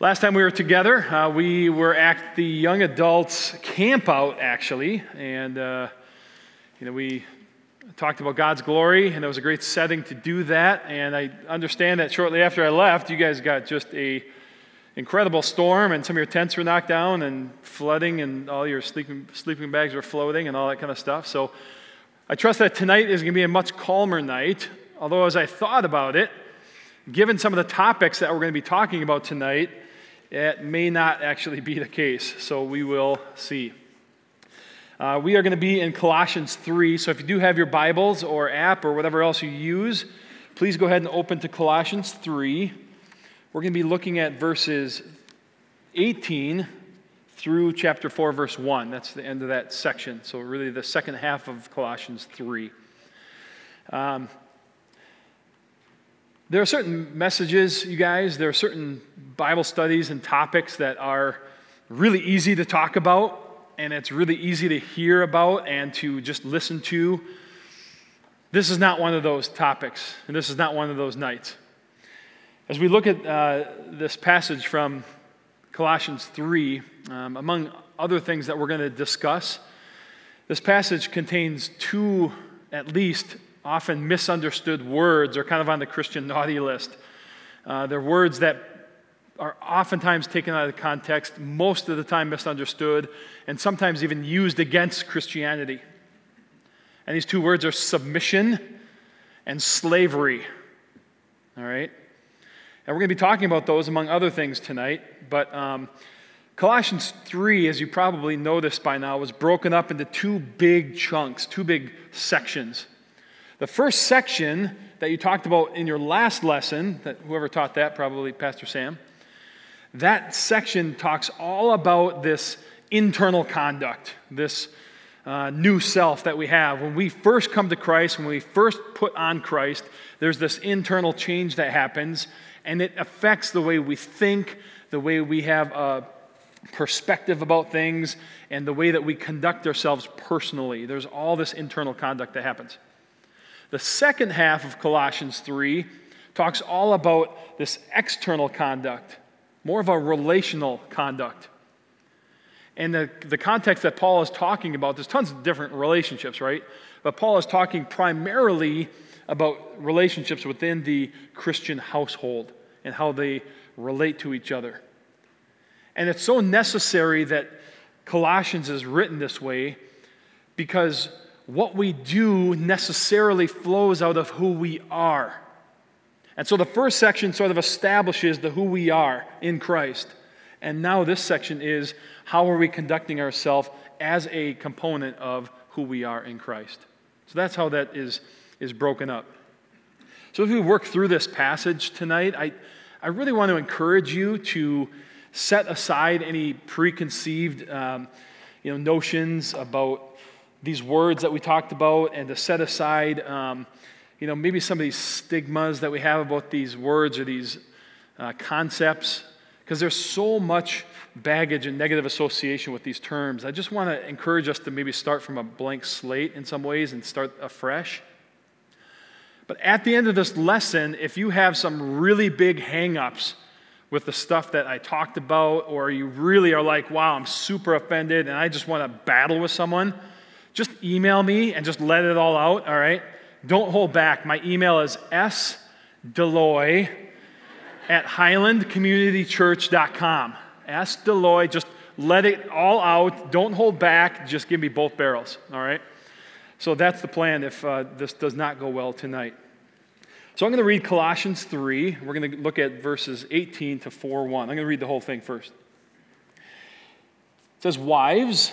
Last time we were together, uh, we were at the young adults camp out, actually, and uh, you know we talked about God's glory, and it was a great setting to do that. And I understand that shortly after I left, you guys got just a incredible storm, and some of your tents were knocked down, and flooding, and all your sleeping sleeping bags were floating, and all that kind of stuff. So I trust that tonight is going to be a much calmer night. Although, as I thought about it, given some of the topics that we're going to be talking about tonight it may not actually be the case, so we will see. Uh, we are going to be in Colossians 3, so if you do have your Bibles or app or whatever else you use, please go ahead and open to Colossians 3. We're going to be looking at verses 18 through chapter 4, verse 1. That's the end of that section. So, really, the second half of Colossians 3. Um, there are certain messages, you guys, there are certain Bible studies and topics that are really easy to talk about, and it's really easy to hear about and to just listen to. This is not one of those topics, and this is not one of those nights. As we look at uh, this passage from Colossians 3, um, among other things that we're going to discuss, this passage contains two, at least, often misunderstood words are kind of on the Christian naughty list. Uh, they're words that are oftentimes taken out of context, most of the time misunderstood, and sometimes even used against Christianity. And these two words are submission and slavery. All right? And we're going to be talking about those among other things tonight. But um, Colossians 3, as you probably noticed by now, was broken up into two big chunks, two big sections. The first section that you talked about in your last lesson, that whoever taught that, probably Pastor Sam, that section talks all about this internal conduct, this uh, new self that we have. When we first come to Christ, when we first put on Christ, there's this internal change that happens, and it affects the way we think, the way we have a perspective about things, and the way that we conduct ourselves personally. There's all this internal conduct that happens. The second half of Colossians 3 talks all about this external conduct, more of a relational conduct. And the, the context that Paul is talking about, there's tons of different relationships, right? But Paul is talking primarily about relationships within the Christian household and how they relate to each other. And it's so necessary that Colossians is written this way because what we do necessarily flows out of who we are. And so the first section sort of establishes the who we are in Christ. And now this section is how are we conducting ourselves as a component of who we are in Christ. So that's how that is, is broken up. So as we work through this passage tonight, I, I really want to encourage you to set aside any preconceived um, you know, notions about these words that we talked about and to set aside, um, you know, maybe some of these stigmas that we have about these words or these uh, concepts, because there's so much baggage and negative association with these terms. I just want to encourage us to maybe start from a blank slate in some ways and start afresh. But at the end of this lesson, if you have some really big hangups with the stuff that I talked about, or you really are like, wow, I'm super offended and I just want to battle with someone, just email me and just let it all out, all right? Don't hold back. My email is s sdeloy at highlandcommunitychurch.com. S. Deloy, just let it all out. Don't hold back. Just give me both barrels, all right? So that's the plan if uh, this does not go well tonight. So I'm going to read Colossians 3. We're going to look at verses 18 to 4 1. I'm going to read the whole thing first. It says, Wives,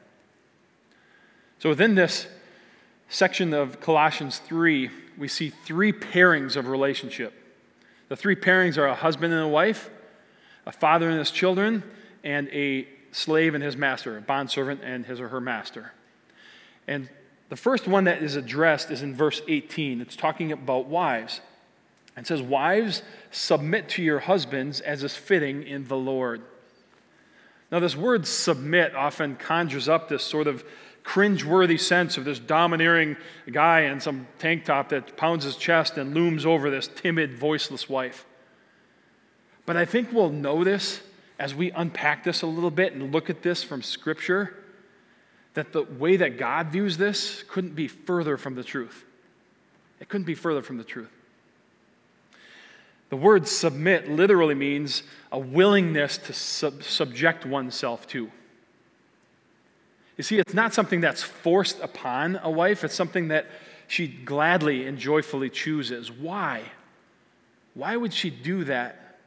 So, within this section of Colossians 3, we see three pairings of relationship. The three pairings are a husband and a wife, a father and his children, and a slave and his master, a bondservant and his or her master. And the first one that is addressed is in verse 18. It's talking about wives. It says, Wives, submit to your husbands as is fitting in the Lord. Now, this word submit often conjures up this sort of cringeworthy sense of this domineering guy in some tank top that pounds his chest and looms over this timid, voiceless wife. But I think we'll know this as we unpack this a little bit and look at this from Scripture that the way that God views this couldn't be further from the truth. It couldn't be further from the truth. The word submit literally means a willingness to sub- subject oneself to. You see, it's not something that's forced upon a wife, it's something that she gladly and joyfully chooses. Why? Why would she do that?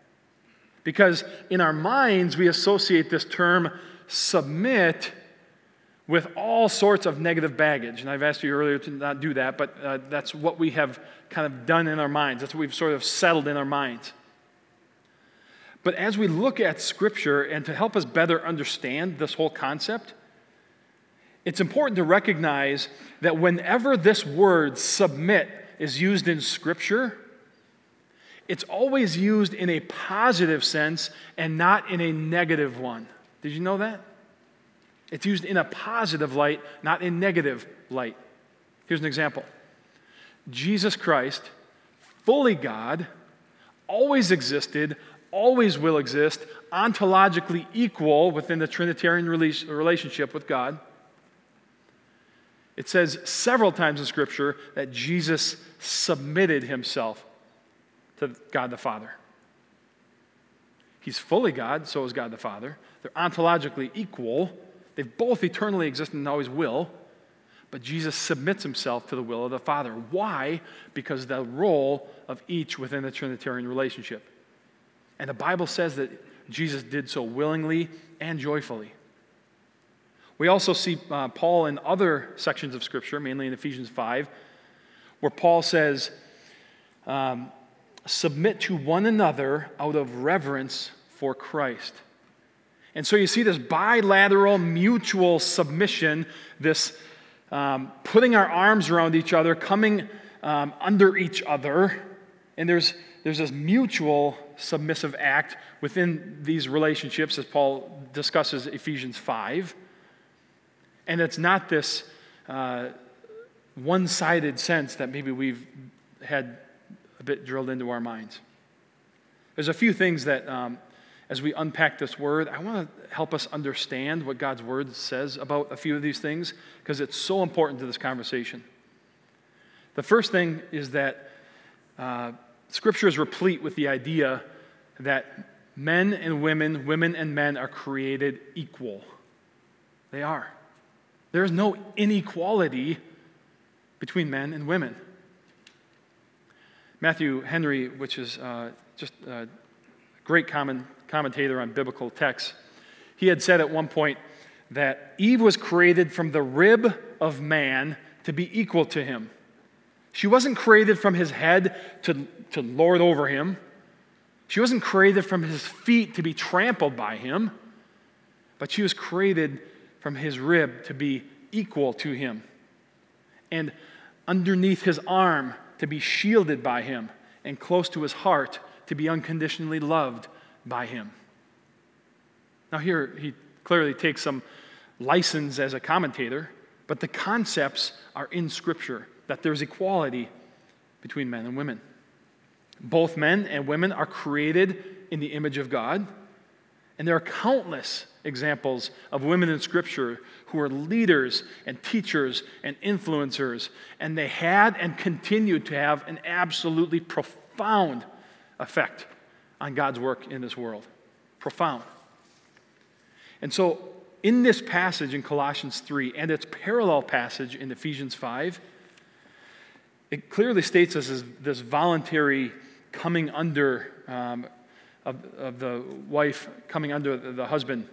Because in our minds, we associate this term submit with all sorts of negative baggage. And I've asked you earlier to not do that, but uh, that's what we have kind of done in our minds. That's what we've sort of settled in our minds. But as we look at Scripture and to help us better understand this whole concept, it's important to recognize that whenever this word submit is used in Scripture, it's always used in a positive sense and not in a negative one. Did you know that? It's used in a positive light, not in negative light. Here's an example Jesus Christ, fully God, always existed, always will exist, ontologically equal within the Trinitarian relationship with God it says several times in Scripture that Jesus submitted himself to God the Father. He's fully God, so is God the Father. They're ontologically equal. They've both eternally exist and always will. But Jesus submits himself to the will of the Father. Why? Because the role of each within the Trinitarian relationship. And the Bible says that Jesus did so willingly and joyfully. We also see uh, Paul in other sections of Scripture, mainly in Ephesians 5, where Paul says, um, Submit to one another out of reverence for Christ. And so you see this bilateral, mutual submission, this um, putting our arms around each other, coming um, under each other. And there's, there's this mutual submissive act within these relationships, as Paul discusses Ephesians 5. And it's not this uh, one sided sense that maybe we've had a bit drilled into our minds. There's a few things that, um, as we unpack this word, I want to help us understand what God's word says about a few of these things because it's so important to this conversation. The first thing is that uh, Scripture is replete with the idea that men and women, women and men are created equal. They are. There is no inequality between men and women. Matthew Henry, which is uh, just a great common, commentator on biblical texts, he had said at one point that Eve was created from the rib of man to be equal to him. She wasn't created from his head to, to lord over him. She wasn't created from his feet to be trampled by him, but she was created from his rib to be equal to him, and underneath his arm to be shielded by him, and close to his heart to be unconditionally loved by him. Now, here he clearly takes some license as a commentator, but the concepts are in Scripture that there's equality between men and women. Both men and women are created in the image of God. And there are countless examples of women in Scripture who are leaders and teachers and influencers, and they had and continue to have an absolutely profound effect on God's work in this world. Profound. And so, in this passage in Colossians 3 and its parallel passage in Ephesians 5, it clearly states this as this voluntary coming under um, of, of the wife, coming under the, the husband.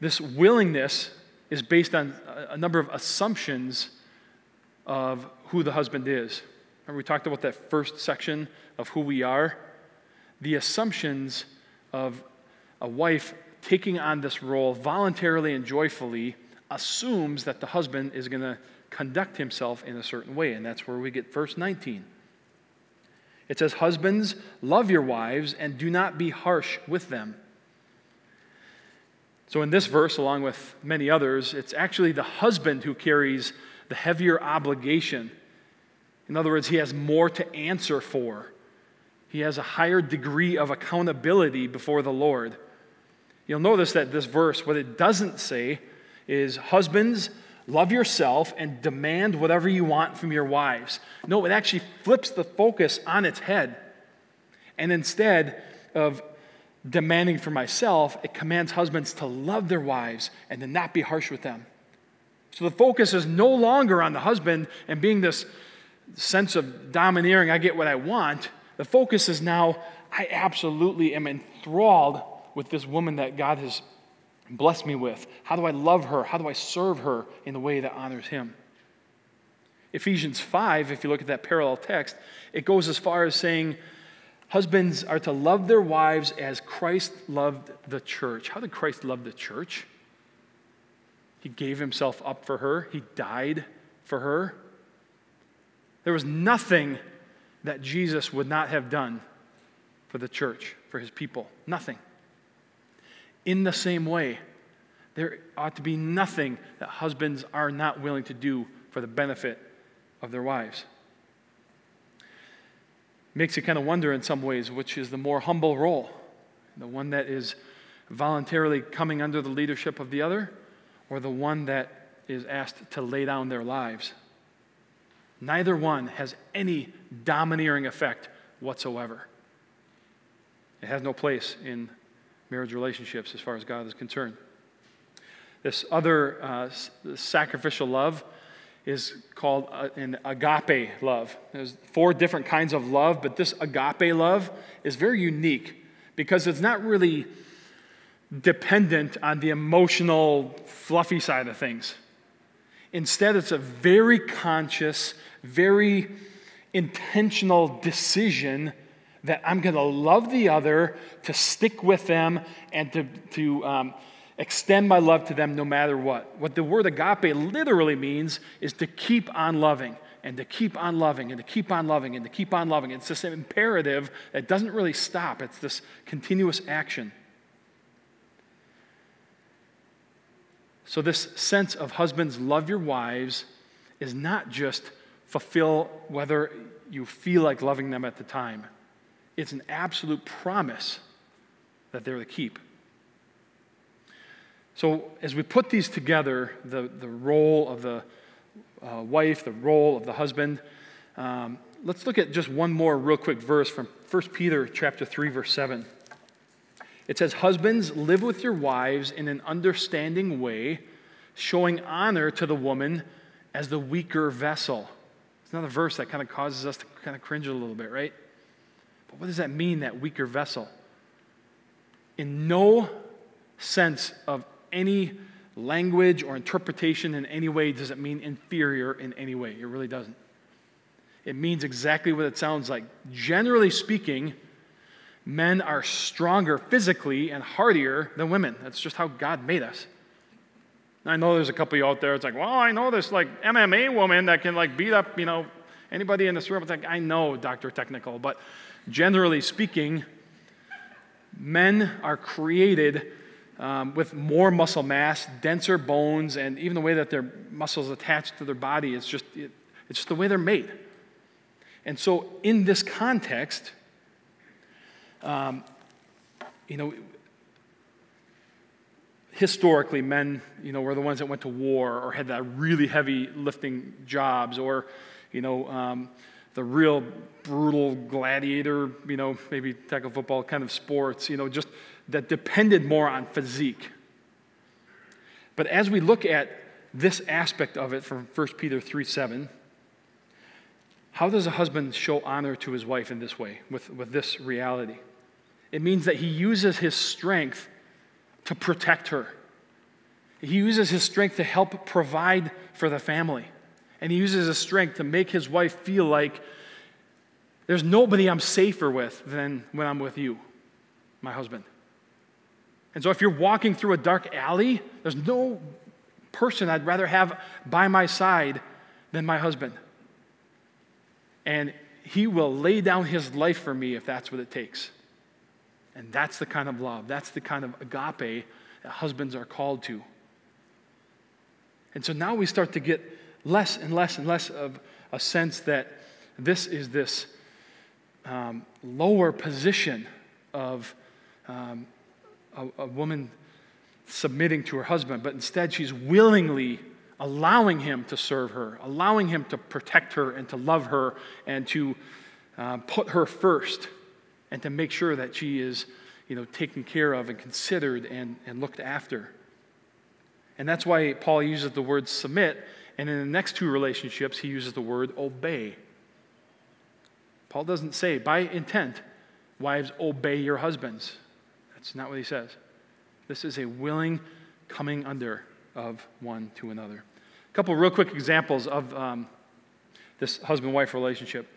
This willingness is based on a number of assumptions of who the husband is. Remember, we talked about that first section of who we are? The assumptions of a wife taking on this role voluntarily and joyfully assumes that the husband is going to conduct himself in a certain way. And that's where we get verse 19. It says, Husbands, love your wives and do not be harsh with them. So, in this verse, along with many others, it's actually the husband who carries the heavier obligation. In other words, he has more to answer for, he has a higher degree of accountability before the Lord. You'll notice that this verse, what it doesn't say is, Husbands, love yourself and demand whatever you want from your wives. No, it actually flips the focus on its head. And instead of demanding for myself, it commands husbands to love their wives and to not be harsh with them. So the focus is no longer on the husband and being this sense of domineering, I get what I want. The focus is now, I absolutely am enthralled with this woman that God has blessed me with. How do I love her? How do I serve her in the way that honors Him? Ephesians 5, if you look at that parallel text, it goes as far as saying, Husbands are to love their wives as Christ loved the church. How did Christ love the church? He gave himself up for her, he died for her. There was nothing that Jesus would not have done for the church, for his people. Nothing. In the same way, there ought to be nothing that husbands are not willing to do for the benefit of their wives. Makes you kind of wonder in some ways which is the more humble role the one that is voluntarily coming under the leadership of the other, or the one that is asked to lay down their lives. Neither one has any domineering effect whatsoever. It has no place in marriage relationships as far as God is concerned. This other uh, sacrificial love is called uh, an agape love. There's four different kinds of love, but this agape love is very unique because it's not really dependent on the emotional, fluffy side of things. Instead, it's a very conscious, very intentional decision that I'm going to love the other, to stick with them, and to, to um, extend my love to them no matter what. What the word agape literally means is to keep on loving and to keep on loving and to keep on loving and to keep on loving. It's this imperative that doesn't really stop, it's this continuous action. So, this sense of husbands love your wives is not just fulfill whether you feel like loving them at the time, it's an absolute promise that they're to keep. So, as we put these together, the, the role of the uh, wife, the role of the husband, um, let's look at just one more real quick verse from 1 Peter chapter 3, verse 7. It says, Husbands, live with your wives in an understanding way, showing honor to the woman as the weaker vessel. It's another verse that kind of causes us to kind of cringe a little bit, right? But what does that mean, that weaker vessel? In no sense of any language or interpretation in any way does it mean inferior in any way. It really doesn't. It means exactly what it sounds like. Generally speaking, men are stronger physically and hardier than women. That's just how God made us. I know there's a couple of you out there, it's like, well, I know this like MMA woman that can like beat up, you know, anybody in this room. It's like, I know, Dr. Technical, but generally speaking, men are created um, with more muscle mass, denser bones, and even the way that their muscles attach to their body, it's just, it, it's just the way they're made. And so, in this context, um, you know, historically, men, you know, were the ones that went to war or had that really heavy lifting jobs, or, you know, um, the real brutal gladiator, you know, maybe tackle football kind of sports, you know, just that depended more on physique. But as we look at this aspect of it from 1 Peter 3 7, how does a husband show honor to his wife in this way, with, with this reality? It means that he uses his strength to protect her. He uses his strength to help provide for the family. And he uses his strength to make his wife feel like there's nobody I'm safer with than when I'm with you, my husband. And so if you're walking through a dark alley, there's no person I'd rather have by my side than my husband. And he will lay down his life for me if that's what it takes. And that's the kind of love, that's the kind of agape that husbands are called to. And so now we start to get less and less and less of a sense that this is this um, lower position of um, a, a woman submitting to her husband, but instead she's willingly allowing him to serve her, allowing him to protect her and to love her and to uh, put her first and to make sure that she is you know, taken care of and considered and, and looked after. And that's why Paul uses the word submit, and in the next two relationships, he uses the word obey. Paul doesn't say, by intent, wives, obey your husbands. That's not what he says. This is a willing coming under of one to another. A couple real quick examples of um, this husband wife relationship.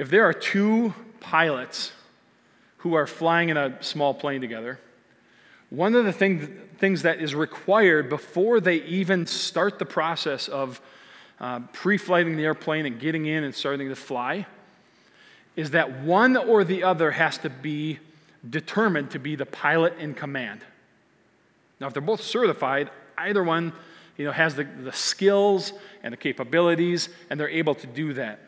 If there are two pilots who are flying in a small plane together, one of the thing, things that is required before they even start the process of uh, pre flighting the airplane and getting in and starting to fly is that one or the other has to be determined to be the pilot in command. Now, if they're both certified, either one you know, has the, the skills and the capabilities, and they're able to do that.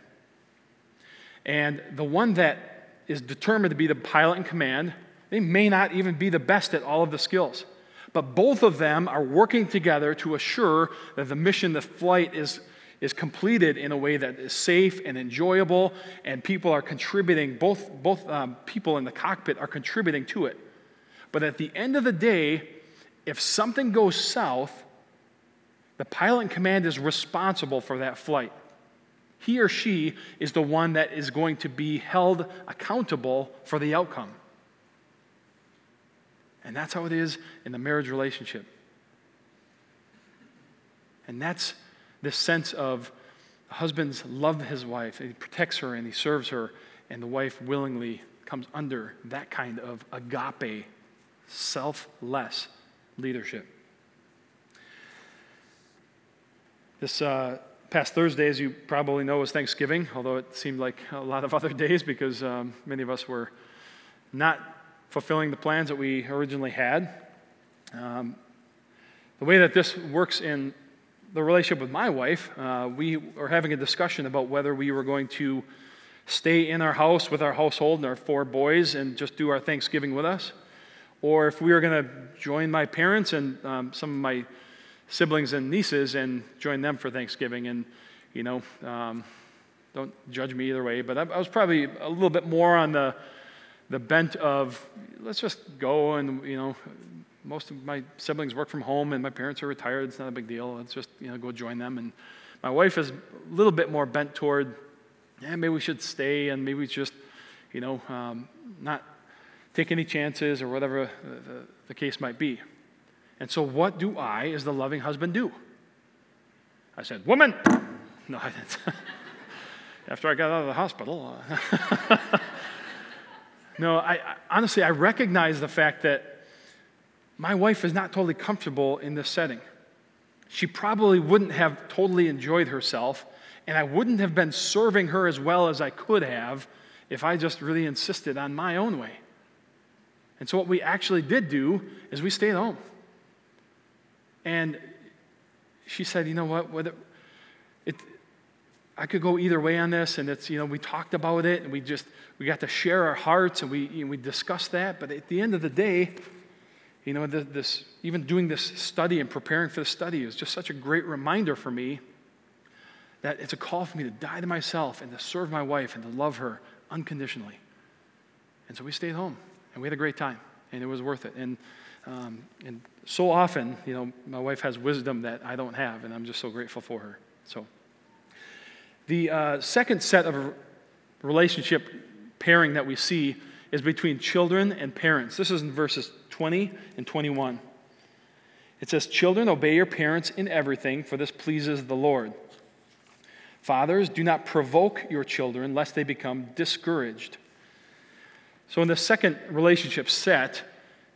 And the one that is determined to be the pilot in command, they may not even be the best at all of the skills. But both of them are working together to assure that the mission, the flight, is, is completed in a way that is safe and enjoyable, and people are contributing, both, both um, people in the cockpit are contributing to it. But at the end of the day, if something goes south, the pilot in command is responsible for that flight. He or she is the one that is going to be held accountable for the outcome. And that's how it is in the marriage relationship. And that's this sense of husbands love his wife, and he protects her and he serves her, and the wife willingly comes under that kind of agape, selfless leadership. This uh, past Thursday, as you probably know, was Thanksgiving, although it seemed like a lot of other days because um, many of us were not fulfilling the plans that we originally had. Um, the way that this works in the relationship with my wife, uh, we were having a discussion about whether we were going to stay in our house with our household and our four boys and just do our Thanksgiving with us, or if we were going to join my parents and um, some of my siblings and nieces and join them for Thanksgiving. And, you know, um, don't judge me either way, but I, I, was probably a little bit more on the, the bent of let's just go and, you know, most of my siblings work from home and my parents are retired. It's not a big deal. Let's just, you know, go join them. And my wife is a little bit more bent toward, yeah, maybe we should stay and maybe we just, you know, um, not take any chances or whatever the, the case might be. And so, what do I, as the loving husband, do? I said, Woman! No, I didn't. After I got out of the hospital. No, I, I, honestly, I recognize the fact that my wife is not totally comfortable in this setting. She probably wouldn't have totally enjoyed herself, and I wouldn't have been serving her as well as I could have if I just really insisted on my own way. And so, what we actually did do is we stayed home. And she said, you know what, whether it, I could go either way on this, and it's, you know, we talked about it, and we just, we got to share our hearts, and we, you know, we discussed that, but at the end of the day, you know, this, even doing this study and preparing for the study is just such a great reminder for me that it's a call for me to die to myself and to serve my wife and to love her unconditionally. And so we stayed home and we had a great time and it was worth it. And, um, and so often, you know, my wife has wisdom that I don't have and I'm just so grateful for her. So the uh, second set of relationship pairing that we see is between children and parents. This is in verses 20 and 21. It says, Children, obey your parents in everything, for this pleases the Lord. Fathers, do not provoke your children, lest they become discouraged. So, in the second relationship set,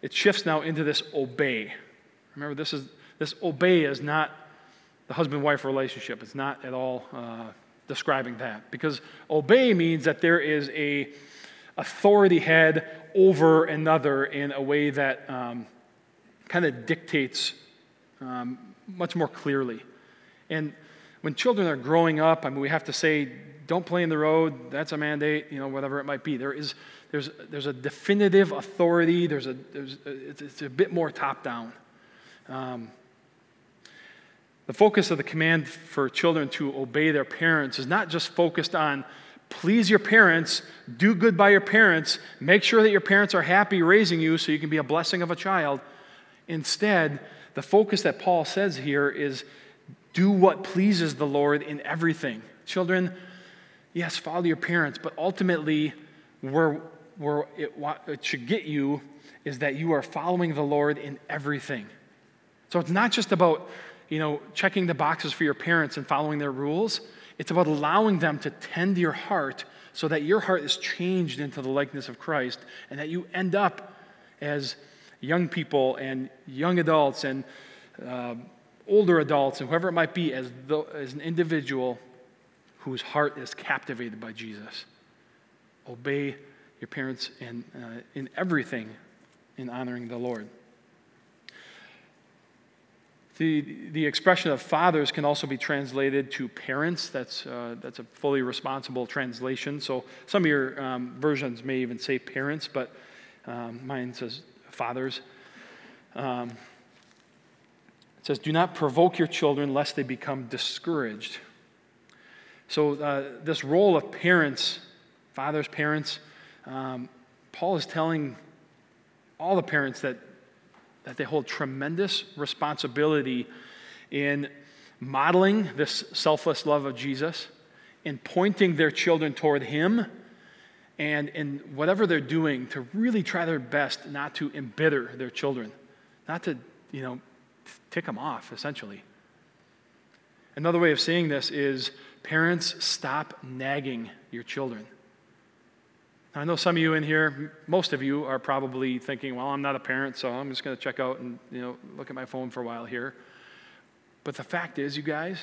it shifts now into this obey. Remember, this is this obey is not the husband-wife relationship. It's not at all uh, describing that because obey means that there is a authority head over another in a way that um, kind of dictates um, much more clearly. And when children are growing up, I mean, we have to say, don't play in the road. That's a mandate, you know, whatever it might be. There is, there's, there's a definitive authority. There's a, there's a, it's, it's, a bit more top down. Um, the focus of the command for children to obey their parents is not just focused on please your parents, do good by your parents, make sure that your parents are happy raising you so you can be a blessing of a child. Instead, the focus that Paul says here is do what pleases the Lord in everything. Children, yes, follow your parents, but ultimately, where, where it, it should get you is that you are following the Lord in everything. So it's not just about, you know, checking the boxes for your parents and following their rules. It's about allowing them to tend your heart so that your heart is changed into the likeness of Christ and that you end up as young people and young adults and uh, older adults and whoever it might be as, the, as an individual whose heart is captivated by Jesus. Obey your parents in, uh, in everything in honoring the Lord. The, the expression of fathers can also be translated to parents. That's, uh, that's a fully responsible translation. So some of your um, versions may even say parents, but um, mine says fathers. Um, it says, Do not provoke your children lest they become discouraged. So, uh, this role of parents, fathers, parents, um, Paul is telling all the parents that that they hold tremendous responsibility in modeling this selfless love of Jesus, in pointing their children toward Him, and in whatever they're doing to really try their best not to embitter their children, not to, you know, tick them off, essentially. Another way of saying this is parents, stop nagging your children. I know some of you in here, most of you are probably thinking, well, I'm not a parent, so I'm just going to check out and you know, look at my phone for a while here. But the fact is, you guys,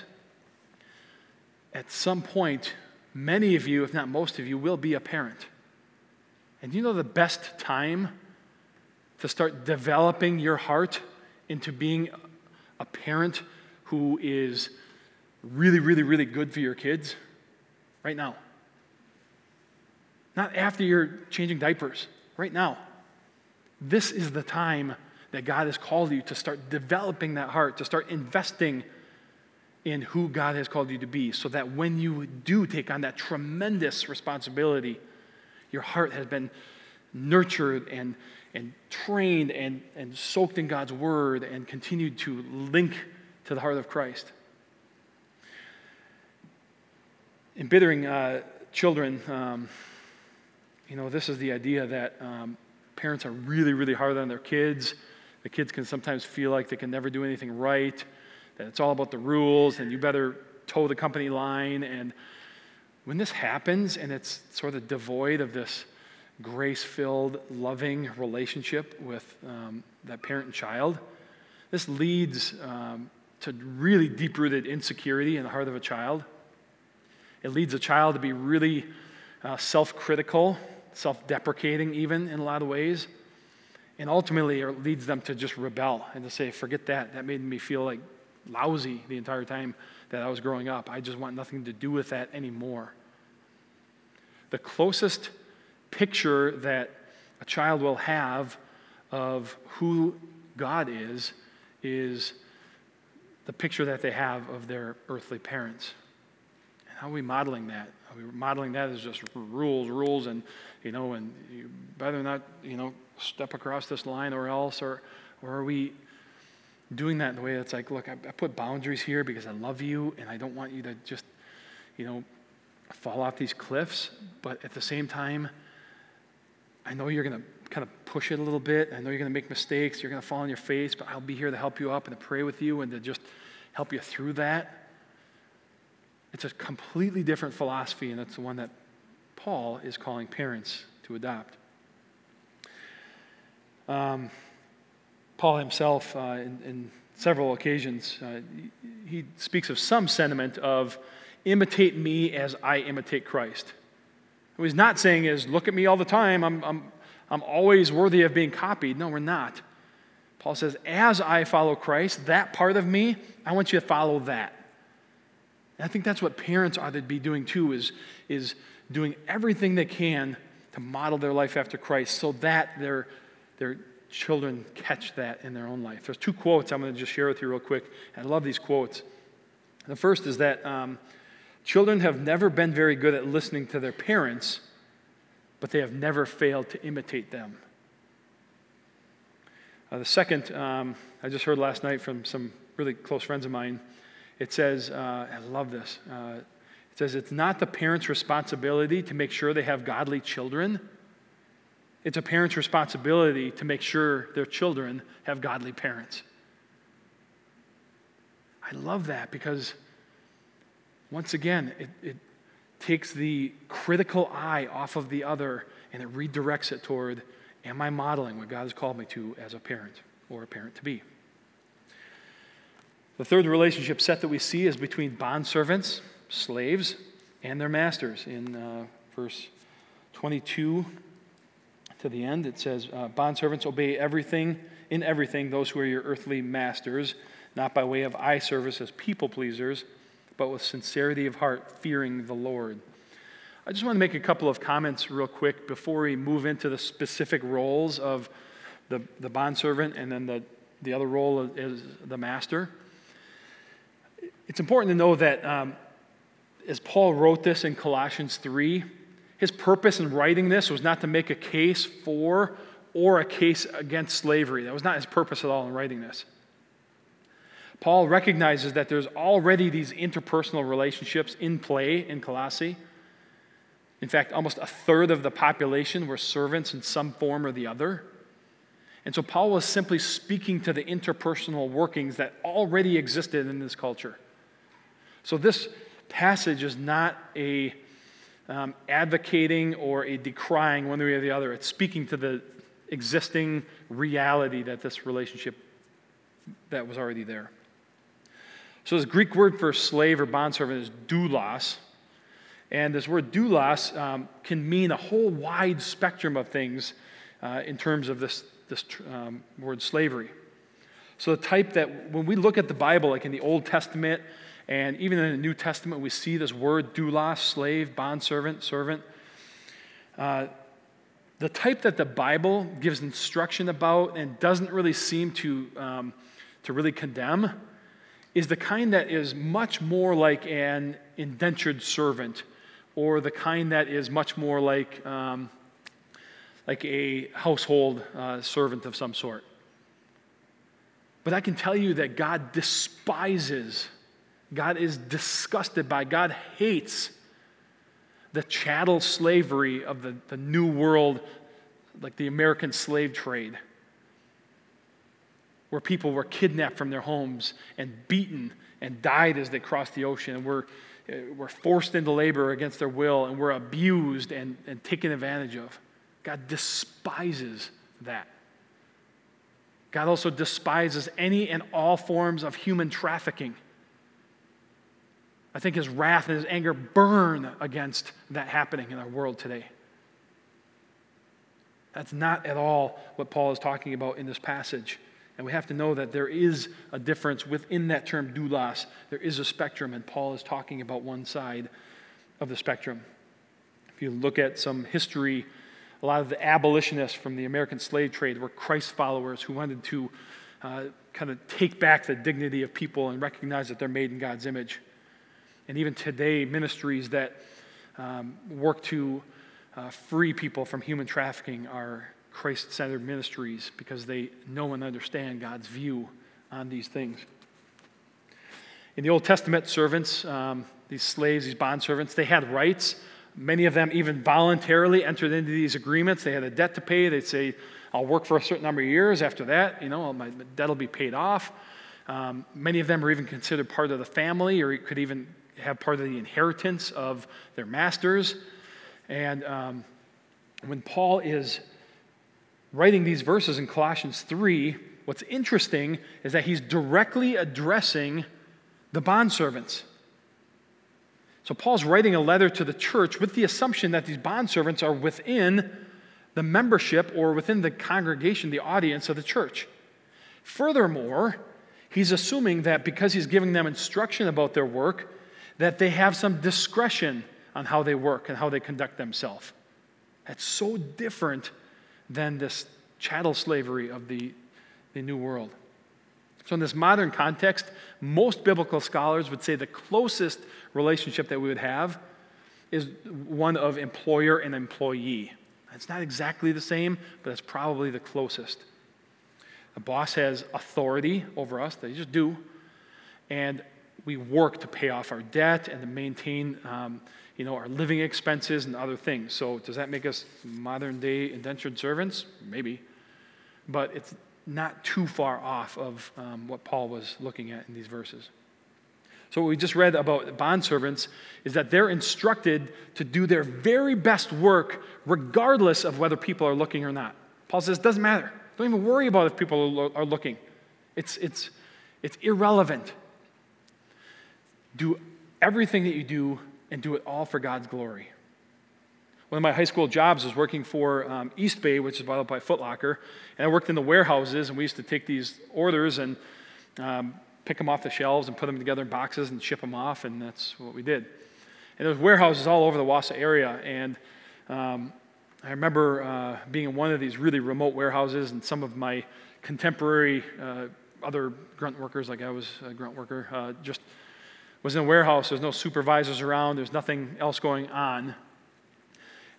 at some point, many of you, if not most of you, will be a parent. And you know the best time to start developing your heart into being a parent who is really, really, really good for your kids? Right now. Not after you're changing diapers, right now. This is the time that God has called you to start developing that heart, to start investing in who God has called you to be, so that when you do take on that tremendous responsibility, your heart has been nurtured and, and trained and, and soaked in God's word and continued to link to the heart of Christ. Embittering uh, children. Um, you know, this is the idea that um, parents are really, really hard on their kids. The kids can sometimes feel like they can never do anything right, that it's all about the rules, and you better toe the company line. And when this happens and it's sort of devoid of this grace filled, loving relationship with um, that parent and child, this leads um, to really deep rooted insecurity in the heart of a child. It leads a child to be really uh, self critical self deprecating, even in a lot of ways. And ultimately, it leads them to just rebel and to say, forget that. That made me feel like lousy the entire time that I was growing up. I just want nothing to do with that anymore. The closest picture that a child will have of who God is is the picture that they have of their earthly parents. And how are we modeling that? Are we modeling that as just rules, rules, and, you know, and you better not, you know, step across this line or else? Or, or are we doing that in the way that's like, look, I, I put boundaries here because I love you and I don't want you to just, you know, fall off these cliffs, but at the same time, I know you're going to kind of push it a little bit. I know you're going to make mistakes. You're going to fall on your face, but I'll be here to help you up and to pray with you and to just help you through that. It's a completely different philosophy, and it's the one that Paul is calling parents to adopt. Um, Paul himself, uh, in, in, several occasions, uh, he speaks of some sentiment of imitate me as I imitate Christ. What he's not saying is, look at me all the time, I'm, I'm, I'm always worthy of being copied. No, we're not. Paul says, as I follow Christ, that part of me, I want you to follow that. And I think that's what parents ought to be doing too, is, is doing everything they can to model their life after Christ so that their, their children catch that in their own life. There's two quotes I'm going to just share with you real quick. I love these quotes. The first is that um, children have never been very good at listening to their parents, but they have never failed to imitate them. Uh, the second, um, I just heard last night from some really close friends of mine. It says, uh, I love this. Uh, it says, it's not the parent's responsibility to make sure they have godly children it's a parent's responsibility to make sure their children have godly parents. I love that because, once again, it, it takes the critical eye off of the other and it redirects it toward Am I modeling what God has called me to as a parent or a parent to be? The third relationship set that we see is between bondservants, slaves, and their masters. In uh, verse 22 to the end. It says, uh, Bondservants, obey everything, in everything, those who are your earthly masters, not by way of eye service as people pleasers, but with sincerity of heart, fearing the Lord. I just want to make a couple of comments real quick before we move into the specific roles of the, the bondservant and then the, the other role is the master. It's important to know that um, as Paul wrote this in Colossians 3, his purpose in writing this was not to make a case for or a case against slavery. That was not his purpose at all in writing this. Paul recognizes that there's already these interpersonal relationships in play in Colossae. In fact, almost a third of the population were servants in some form or the other. And so Paul was simply speaking to the interpersonal workings that already existed in this culture. So this passage is not a um, advocating or a decrying one way or the other. It's speaking to the existing reality that this relationship that was already there. So this Greek word for slave or bondservant is doulos. And this word doulos um, can mean a whole wide spectrum of things uh, in terms of this, this um, word slavery. So the type that when we look at the Bible, like in the Old Testament, and even in the New Testament, we see this word doulos, slave, bondservant, servant. Uh, the type that the Bible gives instruction about and doesn't really seem to, um, to really condemn is the kind that is much more like an indentured servant or the kind that is much more like, um, like a household uh, servant of some sort. But I can tell you that God despises God is disgusted by, God hates the chattel slavery of the, the new world, like the American slave trade, where people were kidnapped from their homes and beaten and died as they crossed the ocean and were, uh, were forced into labor against their will and were abused and, and taken advantage of. God despises that. God also despises any and all forms of human trafficking. I think his wrath and his anger burn against that happening in our world today. That's not at all what Paul is talking about in this passage. And we have to know that there is a difference within that term doulos. There is a spectrum, and Paul is talking about one side of the spectrum. If you look at some history, a lot of the abolitionists from the American slave trade were Christ followers who wanted to uh, kind of take back the dignity of people and recognize that they're made in God's image. And even today, ministries that um, work to uh, free people from human trafficking are Christ centered ministries because they know and understand God's view on these things. In the Old Testament, servants, um, these slaves, these bond servants, they had rights. Many of them even voluntarily entered into these agreements. They had a debt to pay. They'd say, I'll work for a certain number of years. After that, you know, my debt will be paid off. Um, many of them are even considered part of the family or could even have part of the inheritance of their masters. And um, when Paul is writing these verses in Colossians 3, what's interesting is that he's directly addressing the bondservants. So Paul's writing a letter to the church with the assumption that these bondservants are within the membership or within the congregation, the audience of the church. Furthermore, he's assuming that because he's giving them instruction about their work, that they have some discretion on how they work and how they conduct themselves. That's so different than this chattel slavery of the, the New World. So, in this modern context, most biblical scholars would say the closest relationship that we would have is one of employer and employee. It's not exactly the same, but it's probably the closest. The boss has authority over us, they just do. And we work to pay off our debt and to maintain um, you know, our living expenses and other things. So, does that make us modern day indentured servants? Maybe. But it's not too far off of um, what Paul was looking at in these verses. So, what we just read about bondservants is that they're instructed to do their very best work regardless of whether people are looking or not. Paul says it doesn't matter. Don't even worry about if people are looking, it's, it's, it's irrelevant. Do everything that you do and do it all for God's glory. One of my high school jobs was working for um, Eastbay, which is bought up by Foot Locker. And I worked in the warehouses, and we used to take these orders and um, pick them off the shelves and put them together in boxes and ship them off, and that's what we did. And there was warehouses all over the Wausau area, and um, I remember uh, being in one of these really remote warehouses, and some of my contemporary uh, other grunt workers, like I was a grunt worker, uh, just was in a warehouse. There's no supervisors around. There's nothing else going on.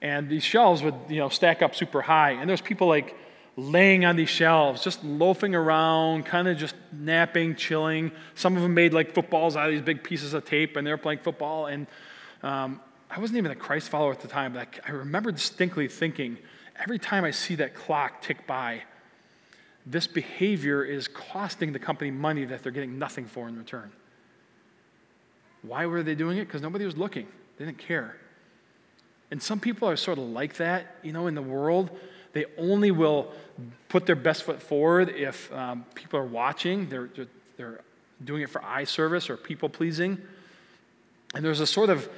And these shelves would, you know, stack up super high. And there's people like laying on these shelves, just loafing around, kind of just napping, chilling. Some of them made like footballs out of these big pieces of tape, and they were playing football. And um, I wasn't even a Christ follower at the time, but I, I remember distinctly thinking, every time I see that clock tick by, this behavior is costing the company money that they're getting nothing for in return. Why were they doing it? Because nobody was looking. They didn't care. And some people are sort of like that, you know, in the world. They only will put their best foot forward if um, people are watching. They're, they're doing it for eye service or people pleasing. And there's a sort of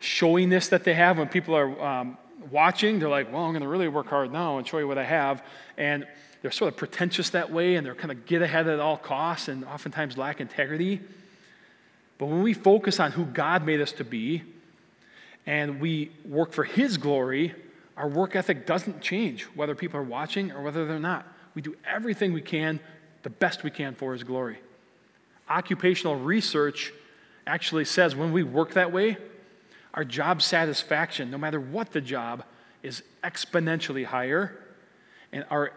showiness that they have when people are um, watching. They're like, well, I'm going to really work hard now and show you what I have. And they're sort of pretentious that way and they're kind of get ahead at all costs and oftentimes lack integrity. But when we focus on who God made us to be and we work for His glory, our work ethic doesn't change whether people are watching or whether they're not. We do everything we can, the best we can for His glory. Occupational research actually says when we work that way, our job satisfaction, no matter what the job, is exponentially higher, and our,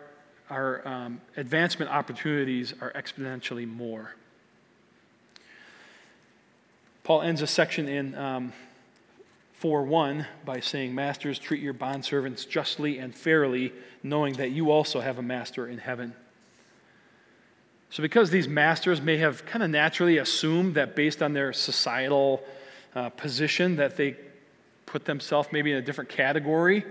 our um, advancement opportunities are exponentially more. Paul ends a section in um, 4 1 by saying, Masters, treat your bondservants justly and fairly, knowing that you also have a master in heaven. So, because these masters may have kind of naturally assumed that based on their societal uh, position that they put themselves maybe in a different category,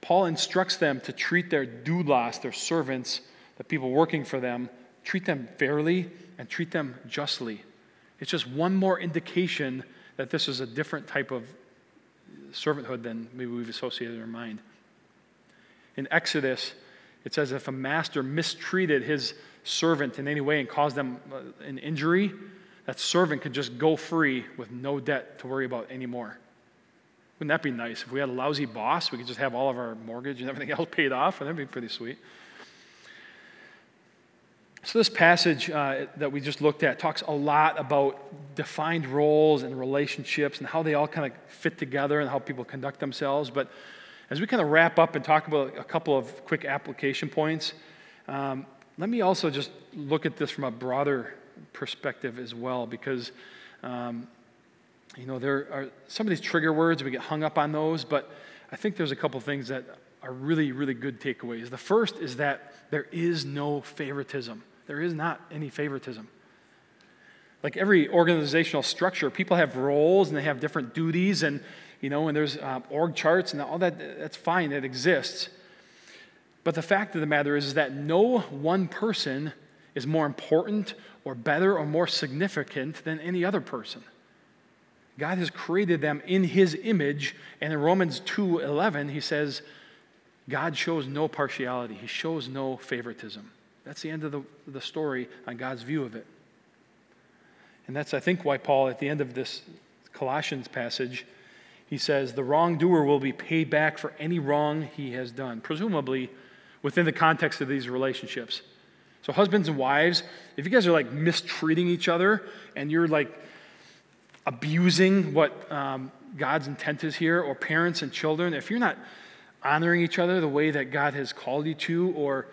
Paul instructs them to treat their doulos, their servants, the people working for them, treat them fairly and treat them justly. It's just one more indication that this is a different type of servanthood than maybe we've associated in our mind. In Exodus, it says if a master mistreated his servant in any way and caused them uh, an injury, that servant could just go free with no debt to worry about anymore. Wouldn't that be nice? If we had a lousy boss, we could just have all of our mortgage and everything else paid off, and that'd be pretty sweet. So, this passage uh, that we just looked at talks a lot about defined roles and relationships and how they all kind of fit together and how people conduct themselves. But as we kind of wrap up and talk about a couple of quick application points, um, let me also just look at this from a broader perspective as well, because um, you know there are some of these trigger words we get hung up on those, but I think there's a couple things that are really, really good takeaways. The first is that there is no favoritism. There is not any favoritism. Like every organizational structure, people have roles and they have different duties, and you know, and there's uh, org charts and all that. That's fine. It exists. But the fact of the matter is, is that no one person is more important or better or more significant than any other person. God has created them in his image, and in Romans 2:11 he says God shows no partiality. He shows no favoritism. That's the end of the, the story on God's view of it. And that's, I think, why Paul, at the end of this Colossians passage, he says, The wrongdoer will be paid back for any wrong he has done, presumably within the context of these relationships. So, husbands and wives, if you guys are like mistreating each other and you're like abusing what um, God's intent is here, or parents and children, if you're not honoring each other the way that God has called you to, or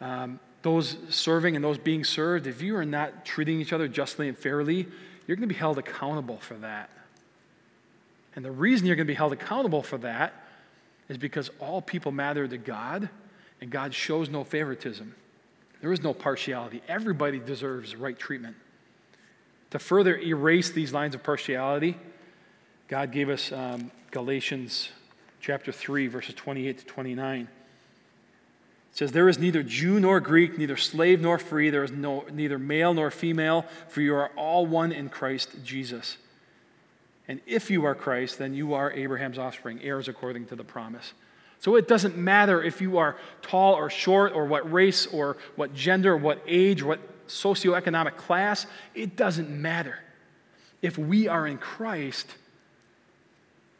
um, those serving and those being served, if you are not treating each other justly and fairly, you're going to be held accountable for that. And the reason you're going to be held accountable for that is because all people matter to God, and God shows no favoritism. There is no partiality. Everybody deserves right treatment. To further erase these lines of partiality, God gave us um, Galatians chapter 3, verses 28 to 29. It says, There is neither Jew nor Greek, neither slave nor free, there is no, neither male nor female, for you are all one in Christ Jesus. And if you are Christ, then you are Abraham's offspring, heirs according to the promise. So it doesn't matter if you are tall or short, or what race, or what gender, what age, what socioeconomic class, it doesn't matter. If we are in Christ,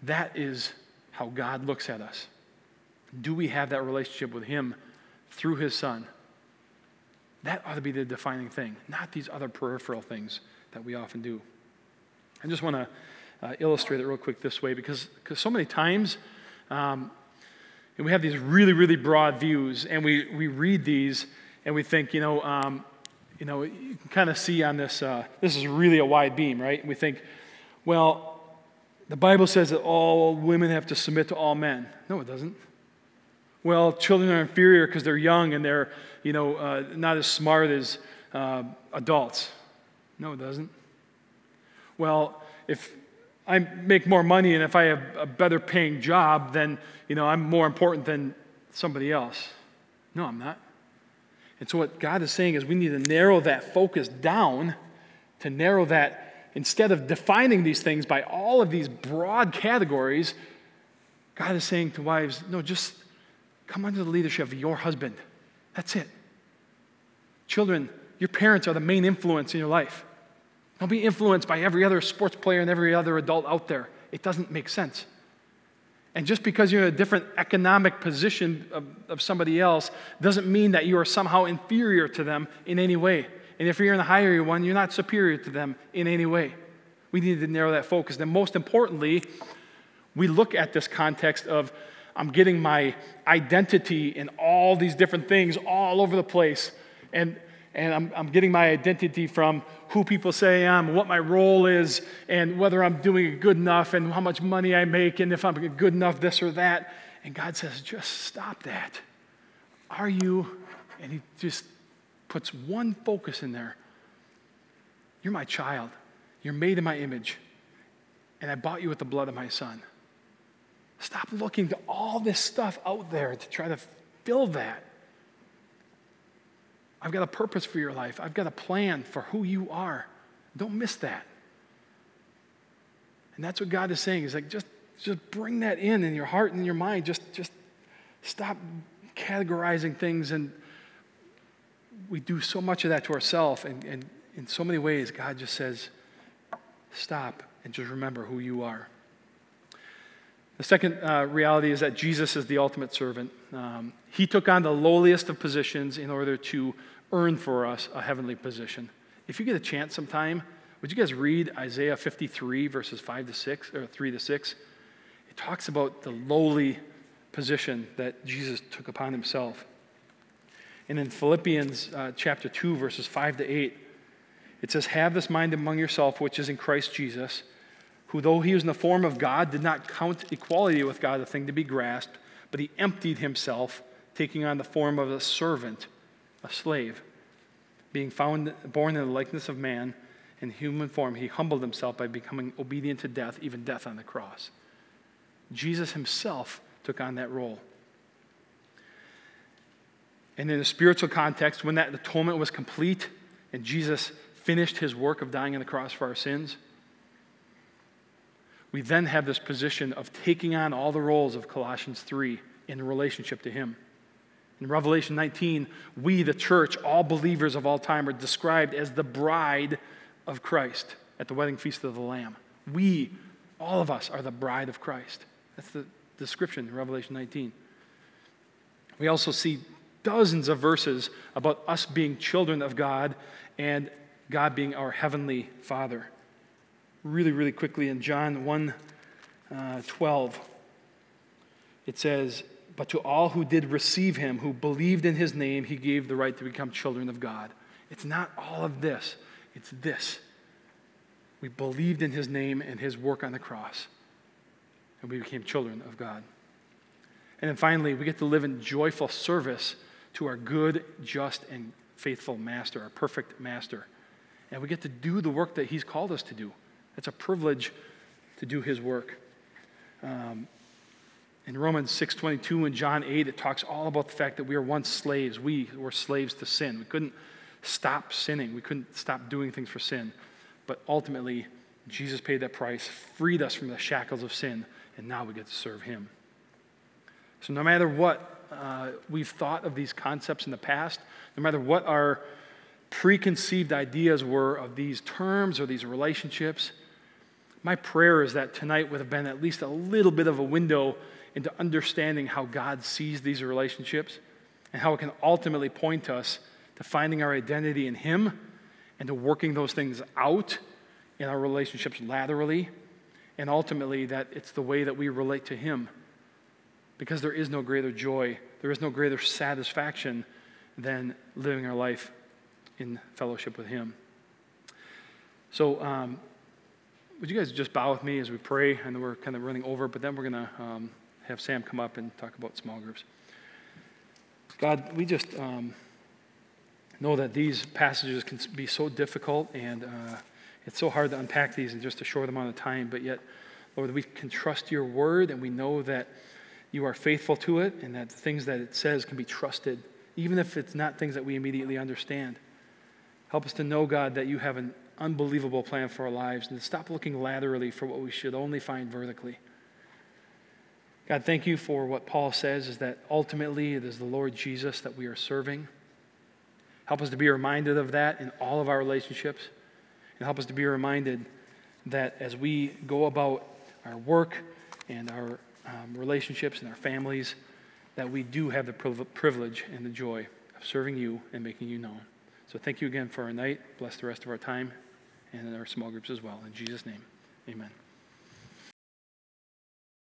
that is how God looks at us. Do we have that relationship with Him through his son. That ought to be the defining thing, not these other peripheral things that we often do. I just want to uh, illustrate it real quick this way because so many times um, we have these really, really broad views, and we, we read these and we think, you know, um, you know, you can kind of see on this, uh, this is really a wide beam, right? And we think, well, the Bible says that all women have to submit to all men. No, it doesn't. Well, children are inferior because they're young and they're, you know, uh, not as smart as uh, adults. No, it doesn't. Well, if I make more money and if I have a better paying job, then, you know, I'm more important than somebody else. No, I'm not. And so what God is saying is we need to narrow that focus down to narrow that instead of defining these things by all of these broad categories, God is saying to wives, no, just Come under the leadership of your husband. That's it. Children, your parents are the main influence in your life. Don't be influenced by every other sports player and every other adult out there. It doesn't make sense. And just because you're in a different economic position of, of, somebody else doesn't mean that you are somehow inferior to them in any way. And if you're in the higher one, you're not superior to them in any way. We need to narrow that focus. And most importantly, we look at this context of I'm getting my identity in all these different things all over the place. And, and I'm, I'm getting my identity from who people say I am, what my role is, and whether I'm doing good enough, and how much money I make, and if I'm good enough, this or that. And God says, just stop that. Are you? And He just puts one focus in there. You're my child. You're made in my image. And I bought you with the blood of my son. Stop looking to all this stuff out there to try to fill that. I've got a purpose for your life. I've got a plan for who you are. Don't miss that. And that's what God is saying. He's like, just, just bring that in in your heart and your mind. Just, just stop categorizing things. And we do so much of that to ourselves. And, and in so many ways, God just says, stop and just remember who you are. The second uh, reality is that Jesus is the ultimate servant. Um, he took on the lowliest of positions in order to earn for us a heavenly position. If you get a chance sometime, would you guys read Isaiah 53, verses 5 to 6, or 3 to 6? It talks about the lowly position that Jesus took upon himself. And in Philippians uh, chapter 2, verses 5 to 8, it says, Have this mind among yourself, which is in Christ Jesus, who, though he was in the form of God, did not count equality with God a thing to be grasped, but he emptied himself, taking on the form of a servant, a slave. Being found born in the likeness of man, in human form, he humbled himself by becoming obedient to death, even death on the cross. Jesus himself took on that role. And in a spiritual context, when that atonement was complete and Jesus finished his work of dying on the cross for our sins, we then have this position of taking on all the roles of Colossians 3 in relationship to him. In Revelation 19, we, the church, all believers of all time, are described as the bride of Christ at the wedding feast of the Lamb. We, all of us, are the bride of Christ. That's the description in Revelation 19. We also see dozens of verses about us being children of God and God being our heavenly Father. Really, really quickly in John 1 uh, 12, it says, But to all who did receive him, who believed in his name, he gave the right to become children of God. It's not all of this, it's this. We believed in his name and his work on the cross, and we became children of God. And then finally, we get to live in joyful service to our good, just, and faithful master, our perfect master. And we get to do the work that he's called us to do. It's a privilege to do his work. Um, in Romans 6:22 and John 8 it talks all about the fact that we are once slaves. We were slaves to sin. We couldn't stop sinning. We couldn't stop doing things for sin. But ultimately, Jesus paid that price, freed us from the shackles of sin, and now we get to serve him. So no matter what uh, we've thought of these concepts in the past, no matter what our preconceived ideas were of these terms or these relationships, my prayer is that tonight would have been at least a little bit of a window into understanding how God sees these relationships and how it can ultimately point us to finding our identity in Him and to working those things out in our relationships laterally, and ultimately that it's the way that we relate to Him because there is no greater joy, there is no greater satisfaction than living our life in fellowship with Him. So, um, would you guys just bow with me as we pray? I know we're kind of running over, but then we're going to um, have Sam come up and talk about small groups. God, we just um, know that these passages can be so difficult and uh, it's so hard to unpack these in just a short amount of time, but yet, Lord, we can trust your word and we know that you are faithful to it and that the things that it says can be trusted, even if it's not things that we immediately understand. Help us to know, God, that you have an unbelievable plan for our lives and to stop looking laterally for what we should only find vertically. God, thank you for what Paul says is that ultimately it is the Lord Jesus that we are serving. Help us to be reminded of that in all of our relationships. And help us to be reminded that as we go about our work and our um, relationships and our families, that we do have the privilege and the joy of serving you and making you known. So thank you again for our night. Bless the rest of our time and our small groups as well. In Jesus' name, amen.